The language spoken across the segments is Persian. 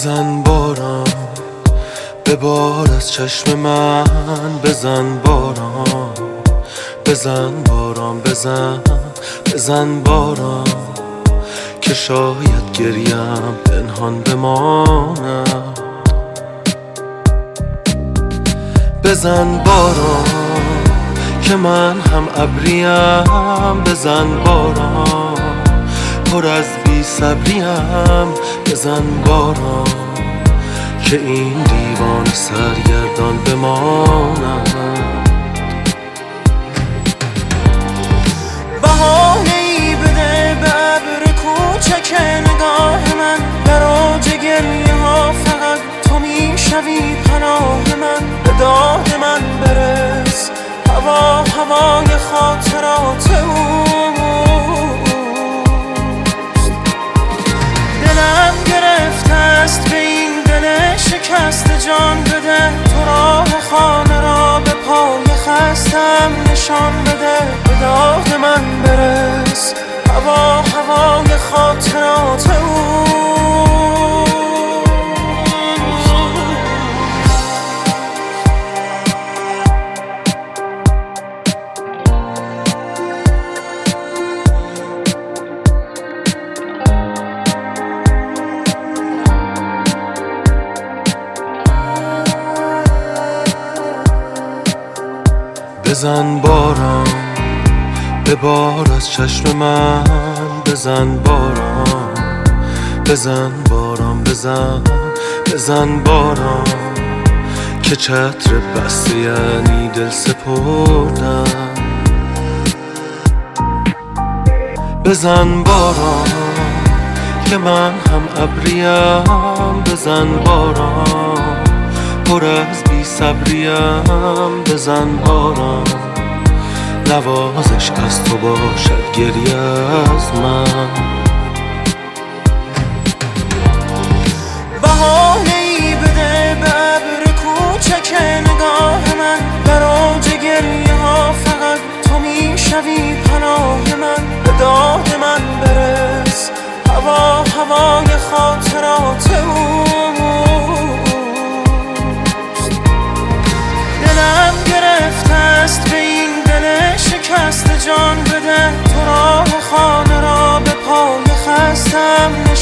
بزن باران به بار از چشم من بزن باران. بزن باران بزن بزن باران که شاید گریم پنهان بمانم. بزن باران که من هم ابریم. بزن باران پر از بی صبریم بزن باران که این دیوان سرگردان ای بده به ابر کوچک نگاه من. آج گریه ها فقط تو می‌شوی. است به این دل شکست جان بده. تو راه خانه را به پای خستم. نشان بده به داد من برس. هوا هوای خاطرات اوست بزن باران به بار از چشم من بزن باران بزن باران بزن بزن باران. که چتر بسته یعنی دل سپردن بزن باران که من هم ابریم. بزن باران. پر از بی صبریم بزن باران نوازش از تو باشد گریه از من.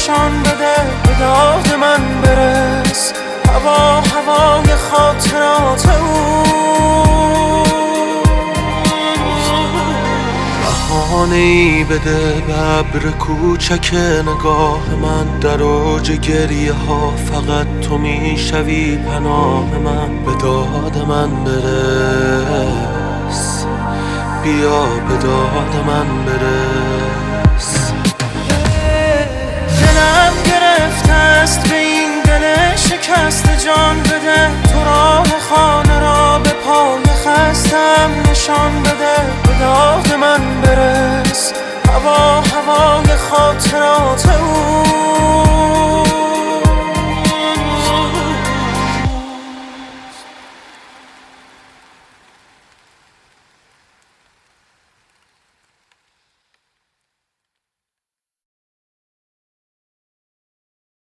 نشان بده به داد من برس. هوا هوای خاطرات اوست بهانه ای بده به ابر کوچک نگاه من. در اوج گریه ها فقط تو می‌شوی پناه من. به داد من برس. بیا به داد من برس. خستم نشان بده به داد من برس. هوا هوای خاطرات او.